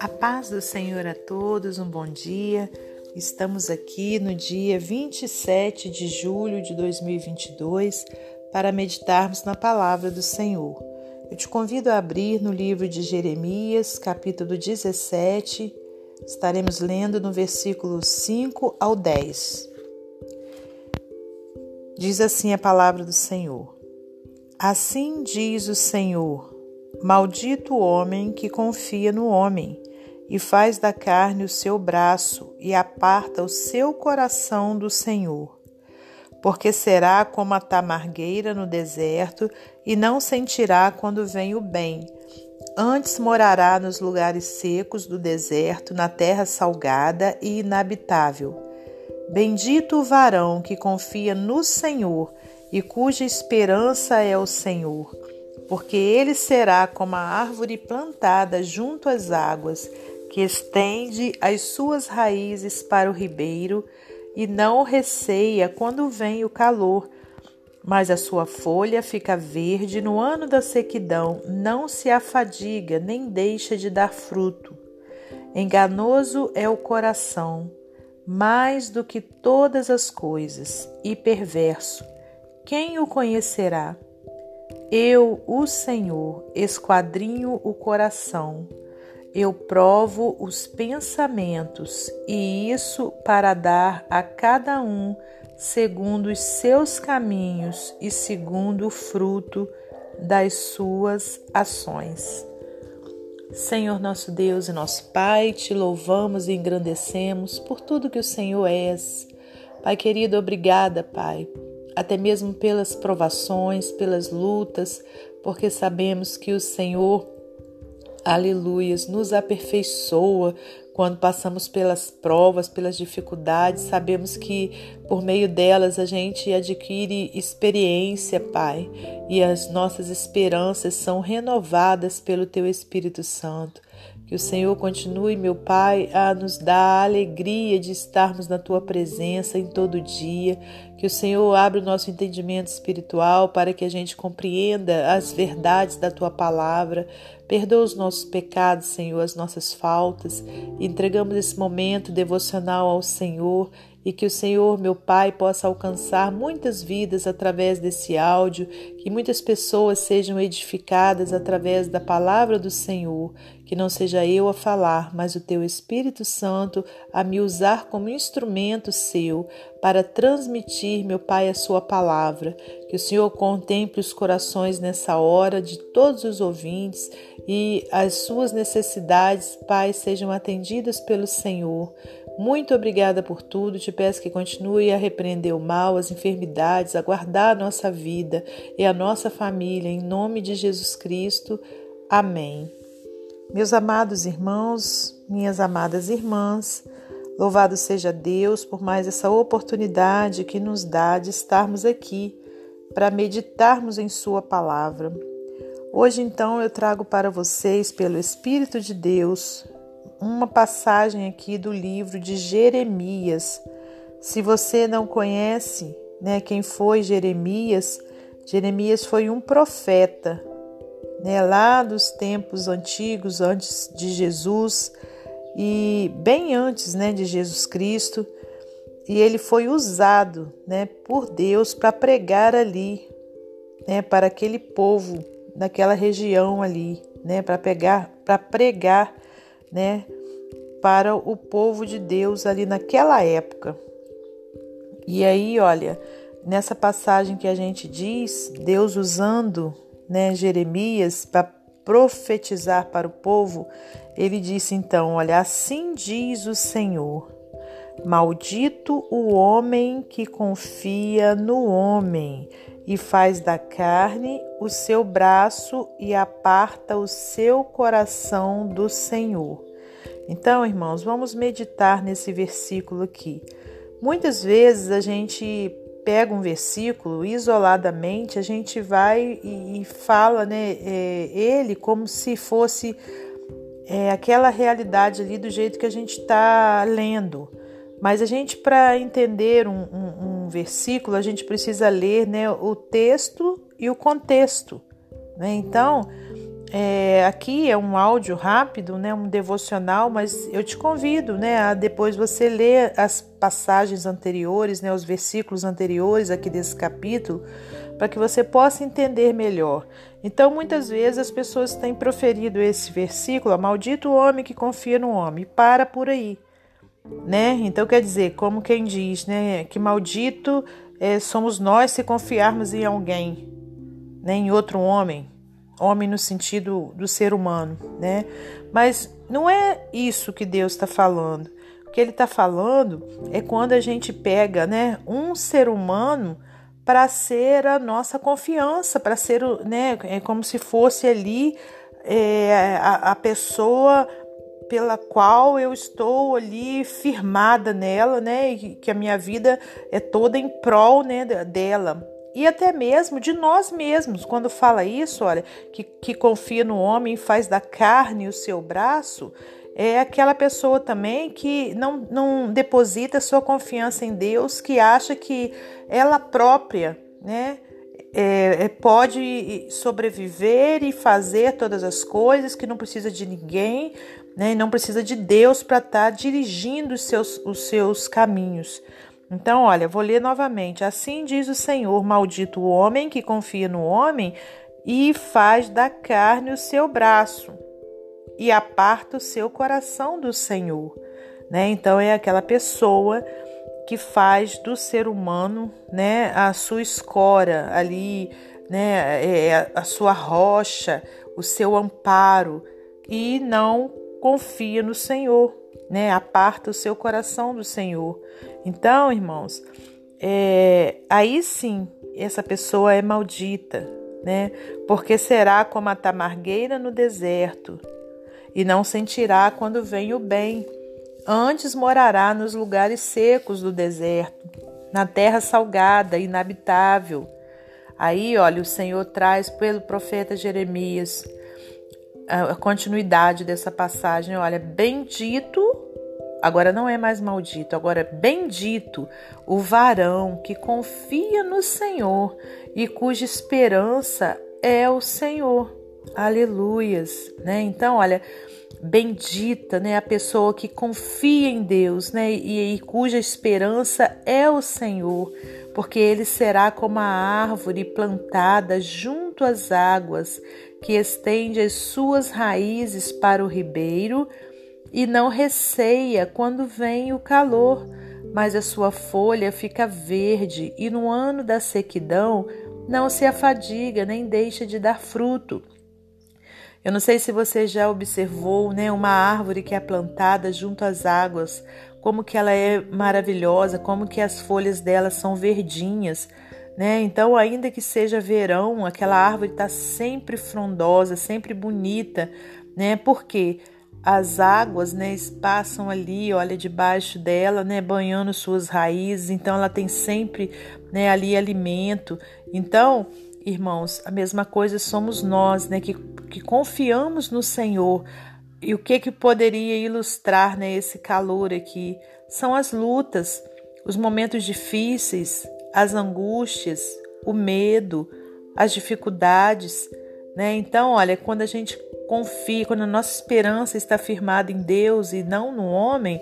A paz do Senhor a todos, um bom dia. Estamos aqui no dia 27 de julho de 2022 para meditarmos na palavra do Senhor. Eu te convido a abrir no livro de Jeremias, capítulo 17. Estaremos lendo no versículo 5 ao 10. Diz assim a palavra do Senhor: Assim diz o Senhor: Maldito o homem que confia no homem e faz da carne o seu braço e aparta o seu coração do Senhor. Porque será como a tamargueira no deserto e não sentirá quando vem o bem. Antes morará nos lugares secos do deserto, na terra salgada e inabitável. Bendito o varão que confia no Senhor e cuja esperança é o Senhor, porque ele será como a árvore plantada junto às águas que estende as suas raízes para o ribeiro e não receia quando vem o calor, mas a sua folha fica verde no ano da sequidão, não se afadiga nem deixa de dar fruto. Enganoso é o coração, mais do que todas as coisas, e perverso. Quem o conhecerá? Eu, o Senhor, esquadrinho o coração eu provo os pensamentos, e isso para dar a cada um segundo os seus caminhos e segundo o fruto das suas ações. Senhor nosso Deus e nosso Pai, te louvamos e engrandecemos por tudo que o Senhor és. Pai querido, obrigada, Pai, até mesmo pelas provações, pelas lutas, porque sabemos que o Senhor aleluias, nos aperfeiçoa quando passamos pelas provas, pelas dificuldades, sabemos que por meio delas a gente adquire experiência, Pai, e as nossas esperanças são renovadas pelo Teu Espírito Santo. Que o Senhor continue, meu Pai, a nos dar a alegria de estarmos na tua presença em todo dia. Que o Senhor abra o nosso entendimento espiritual para que a gente compreenda as verdades da tua palavra. Perdoa os nossos pecados, Senhor, as nossas faltas. Entregamos esse momento devocional ao Senhor e que o Senhor, meu Pai, possa alcançar muitas vidas através desse áudio, que muitas pessoas sejam edificadas através da palavra do Senhor, que não seja eu a falar, mas o teu Espírito Santo a me usar como instrumento seu para transmitir, meu Pai, a sua palavra. Que o Senhor contemple os corações nessa hora de todos os ouvintes e as suas necessidades, Pai, sejam atendidas pelo Senhor. Muito obrigada por tudo. Te peço que continue a repreender o mal, as enfermidades, a guardar a nossa vida e a nossa família, em nome de Jesus Cristo. Amém. Meus amados irmãos, minhas amadas irmãs, louvado seja Deus por mais essa oportunidade que nos dá de estarmos aqui para meditarmos em Sua palavra. Hoje, então, eu trago para vocês, pelo Espírito de Deus, uma passagem aqui do livro de Jeremias. Se você não conhece, né, quem foi Jeremias, Jeremias foi um profeta, né, lá dos tempos antigos, antes de Jesus e bem antes, né, de Jesus Cristo. E ele foi usado, né, por Deus para pregar ali, né, para aquele povo daquela região ali, né, para pegar, para pregar né, para o povo de Deus ali naquela época. E aí, olha, nessa passagem que a gente diz, Deus usando, né, Jeremias para profetizar para o povo, ele disse então: Olha, assim diz o Senhor: Maldito o homem que confia no homem e faz da carne o seu braço e aparta o seu coração do Senhor. Então, irmãos, vamos meditar nesse versículo aqui. Muitas vezes a gente pega um versículo isoladamente, a gente vai e, e fala né, é, ele como se fosse é, aquela realidade ali do jeito que a gente está lendo. Mas a gente, para entender um, um, um, versículo, a gente precisa ler né, o texto e o contexto. Né? Então, é, aqui é um áudio rápido, né, um devocional, mas eu te convido né, a depois você ler as passagens anteriores, né, os versículos anteriores aqui desse capítulo, para que você possa entender melhor. Então, muitas vezes as pessoas têm proferido esse versículo, maldito o homem que confia no homem, para por aí. Né? Então, quer dizer, como quem diz, né, que maldito é, somos nós se confiarmos em alguém, né, em outro homem, homem no sentido do ser humano, né? Mas não é isso que Deus está falando. O que Ele está falando é quando a gente pega, né, um ser humano para ser a nossa confiança, para ser, né, é como se fosse ali é, a, a pessoa pela qual eu estou ali firmada nela, né, e que a minha vida é toda em prol, né, dela e até mesmo de nós mesmos. Quando fala isso, olha, que, que confia no homem e faz da carne o seu braço, é aquela pessoa também que não, não deposita sua confiança em Deus, que acha que ela própria, né? É, é pode sobreviver e fazer todas as coisas, que não precisa de ninguém, né? Não precisa de Deus para estar tá dirigindo os seus, os seus caminhos. Então, olha, vou ler novamente. Assim diz o Senhor: Maldito o homem que confia no homem e faz da carne o seu braço e aparta o seu coração do Senhor. Né? Então, é aquela pessoa que faz do ser humano né, a sua escora ali, né, é a sua rocha, o seu amparo e não confia no Senhor né? Aparta o seu coração do Senhor. Então, irmãos, é, aí sim essa pessoa é maldita, né? Porque será como a tamargueira no deserto e não sentirá quando vem o bem. Antes morará nos lugares secos do deserto, na terra salgada, inabitável. Aí, olha, o Senhor traz pelo profeta Jeremias a continuidade dessa passagem. Olha, bendito, agora não é mais maldito, agora bendito o varão que confia no Senhor e cuja esperança é o Senhor. Aleluias, né? Então, olha, bendita, né, a pessoa que confia em Deus, né, e, e cuja esperança é o Senhor, porque ele será como a árvore plantada junto às águas, que estende as suas raízes para o ribeiro e não receia quando vem o calor, mas a sua folha fica verde e no ano da sequidão não se afadiga nem deixa de dar fruto. Eu não sei se você já observou, né, uma árvore que é plantada junto às águas, como que ela é maravilhosa, como que as folhas dela são verdinhas, né? Então, ainda que seja verão, aquela árvore está sempre frondosa, sempre bonita, né? Porque as águas, né, passam ali, olha, debaixo dela, né, banhando suas raízes. Então, ela tem sempre, né, ali alimento. Então, irmãos, a mesma coisa somos nós, né, que, que confiamos no Senhor. E o que que poderia ilustrar, né, esse calor aqui? São as lutas, os momentos difíceis, as angústias, o medo, as dificuldades, né? Então, olha, quando a gente confia, quando a nossa esperança está firmada em Deus e não no homem,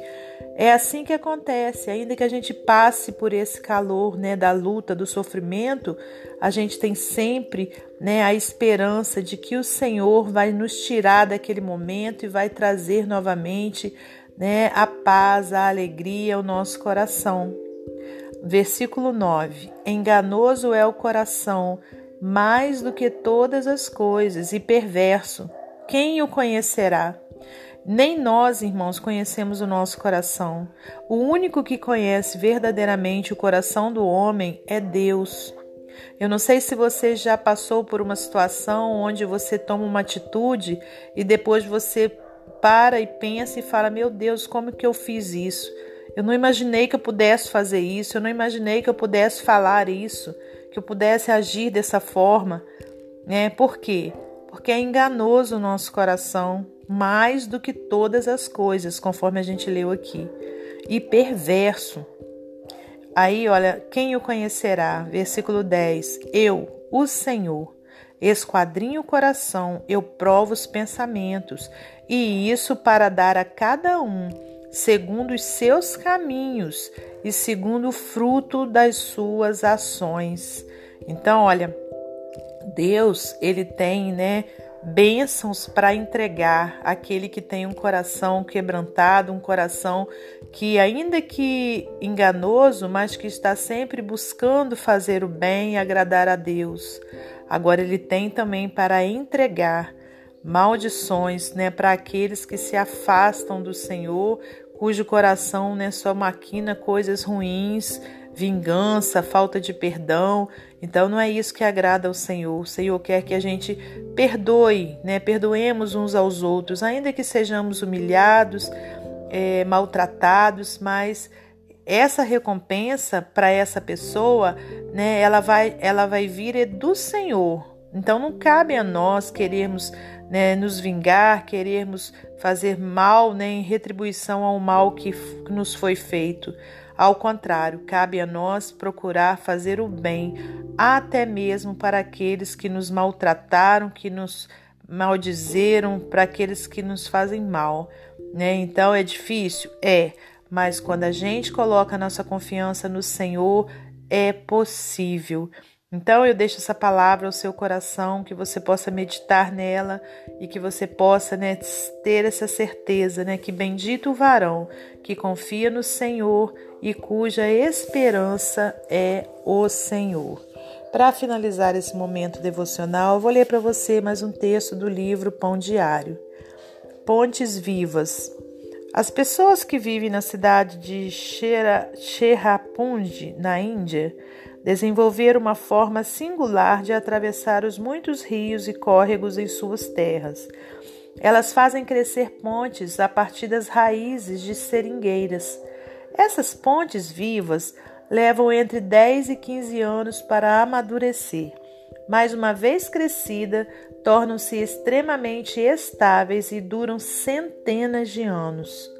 é assim que acontece. Ainda que a gente passe por esse calor, né, da luta, do sofrimento, a gente tem sempre, né, a esperança de que o Senhor vai nos tirar daquele momento e vai trazer novamente, né, a paz, a alegria ao nosso coração. Versículo 9: Enganoso é o coração mais do que todas as coisas e perverso. Quem o conhecerá? Nem nós, irmãos, conhecemos o nosso coração. O único que conhece verdadeiramente o coração do homem é Deus. Eu não sei se você já passou por uma situação onde você toma uma atitude e depois você para e pensa e fala: Meu Deus, como que eu fiz isso? Eu não imaginei que eu pudesse fazer isso, eu não imaginei que eu pudesse falar isso, que eu pudesse agir dessa forma. Né? Por quê? Porque é enganoso o nosso coração mais do que todas as coisas, conforme a gente leu aqui. E perverso. Aí, olha, quem o conhecerá? Versículo 10. Eu, o Senhor, esquadrinho o coração, eu provo os pensamentos, e isso para dar a cada um segundo os seus caminhos e segundo o fruto das suas ações. Então, olha, Deus, ele tem, né, bênçãos para entregar àquele que tem um coração quebrantado, um coração que, ainda que enganoso, mas que está sempre buscando fazer o bem e agradar a Deus. Agora, ele tem também para entregar maldições né, para aqueles que se afastam do Senhor, cujo coração né, só maquina coisas ruins, vingança, falta de perdão. Então não é isso que agrada ao Senhor. O Senhor quer que a gente perdoe, né? Perdoemos uns aos outros, ainda que sejamos humilhados, é, maltratados, mas essa recompensa para essa pessoa, né? Ela vai, ela vai vir do Senhor. Então não cabe a nós querermos né, nos vingar, querermos fazer mal né, em retribuição ao mal que nos foi feito. Ao contrário, cabe a nós procurar fazer o bem, até mesmo para aqueles que nos maltrataram, que nos maldizeram, para aqueles que nos fazem mal. Né? Então é difícil? É, mas quando a gente coloca a nossa confiança no Senhor, é possível. Então eu deixo essa palavra ao seu coração, que você possa meditar nela e que você possa né, ter essa certeza, né, que bendito o varão que confia no Senhor e cuja esperança é o Senhor. Para finalizar esse momento devocional, eu vou ler para você mais um texto do livro Pão Diário. Pontes Vivas. As pessoas que vivem na cidade de Cherrapunji, na Índia, desenvolveram uma forma singular de atravessar os muitos rios e córregos em suas terras. Elas fazem crescer pontes a partir das raízes de seringueiras. Essas pontes vivas levam entre 10 e 15 anos para amadurecer. Mas uma vez crescida, tornam-se extremamente estáveis e duram centenas de anos.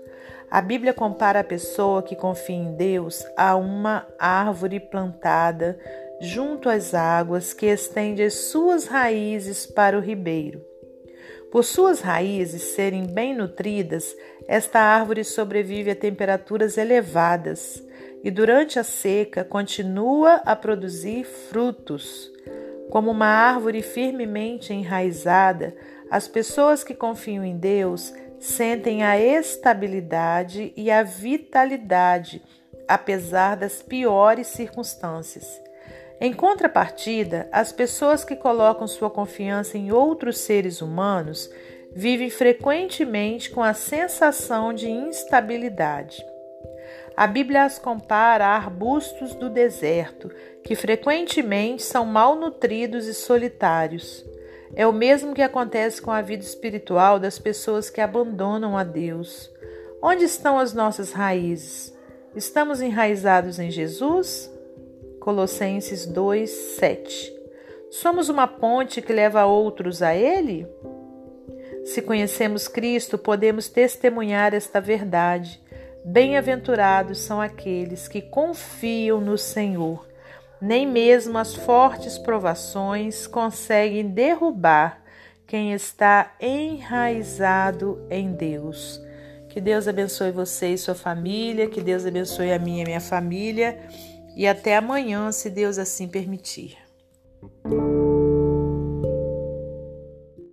A Bíblia compara a pessoa que confia em Deus a uma árvore plantada junto às águas que estende as suas raízes para o ribeiro. Por suas raízes serem bem nutridas, esta árvore sobrevive a temperaturas elevadas e durante a seca continua a produzir frutos. Como uma árvore firmemente enraizada, as pessoas que confiam em Deus sentem a estabilidade e a vitalidade, apesar das piores circunstâncias. Em contrapartida, as pessoas que colocam sua confiança em outros seres humanos vivem frequentemente com a sensação de instabilidade. A Bíblia as compara a arbustos do deserto, que frequentemente são mal nutridos e solitários. É o mesmo que acontece com a vida espiritual das pessoas que abandonam a Deus. Onde estão as nossas raízes? Estamos enraizados em Jesus? Colossenses 2, 7. Somos uma ponte que leva outros a Ele? Se conhecemos Cristo, podemos testemunhar esta verdade. Bem-aventurados são aqueles que confiam no Senhor nem mesmo as fortes provações conseguem derrubar quem está enraizado em Deus. Que Deus abençoe você e sua família, que Deus abençoe a minha e minha família, e até amanhã, se Deus assim permitir.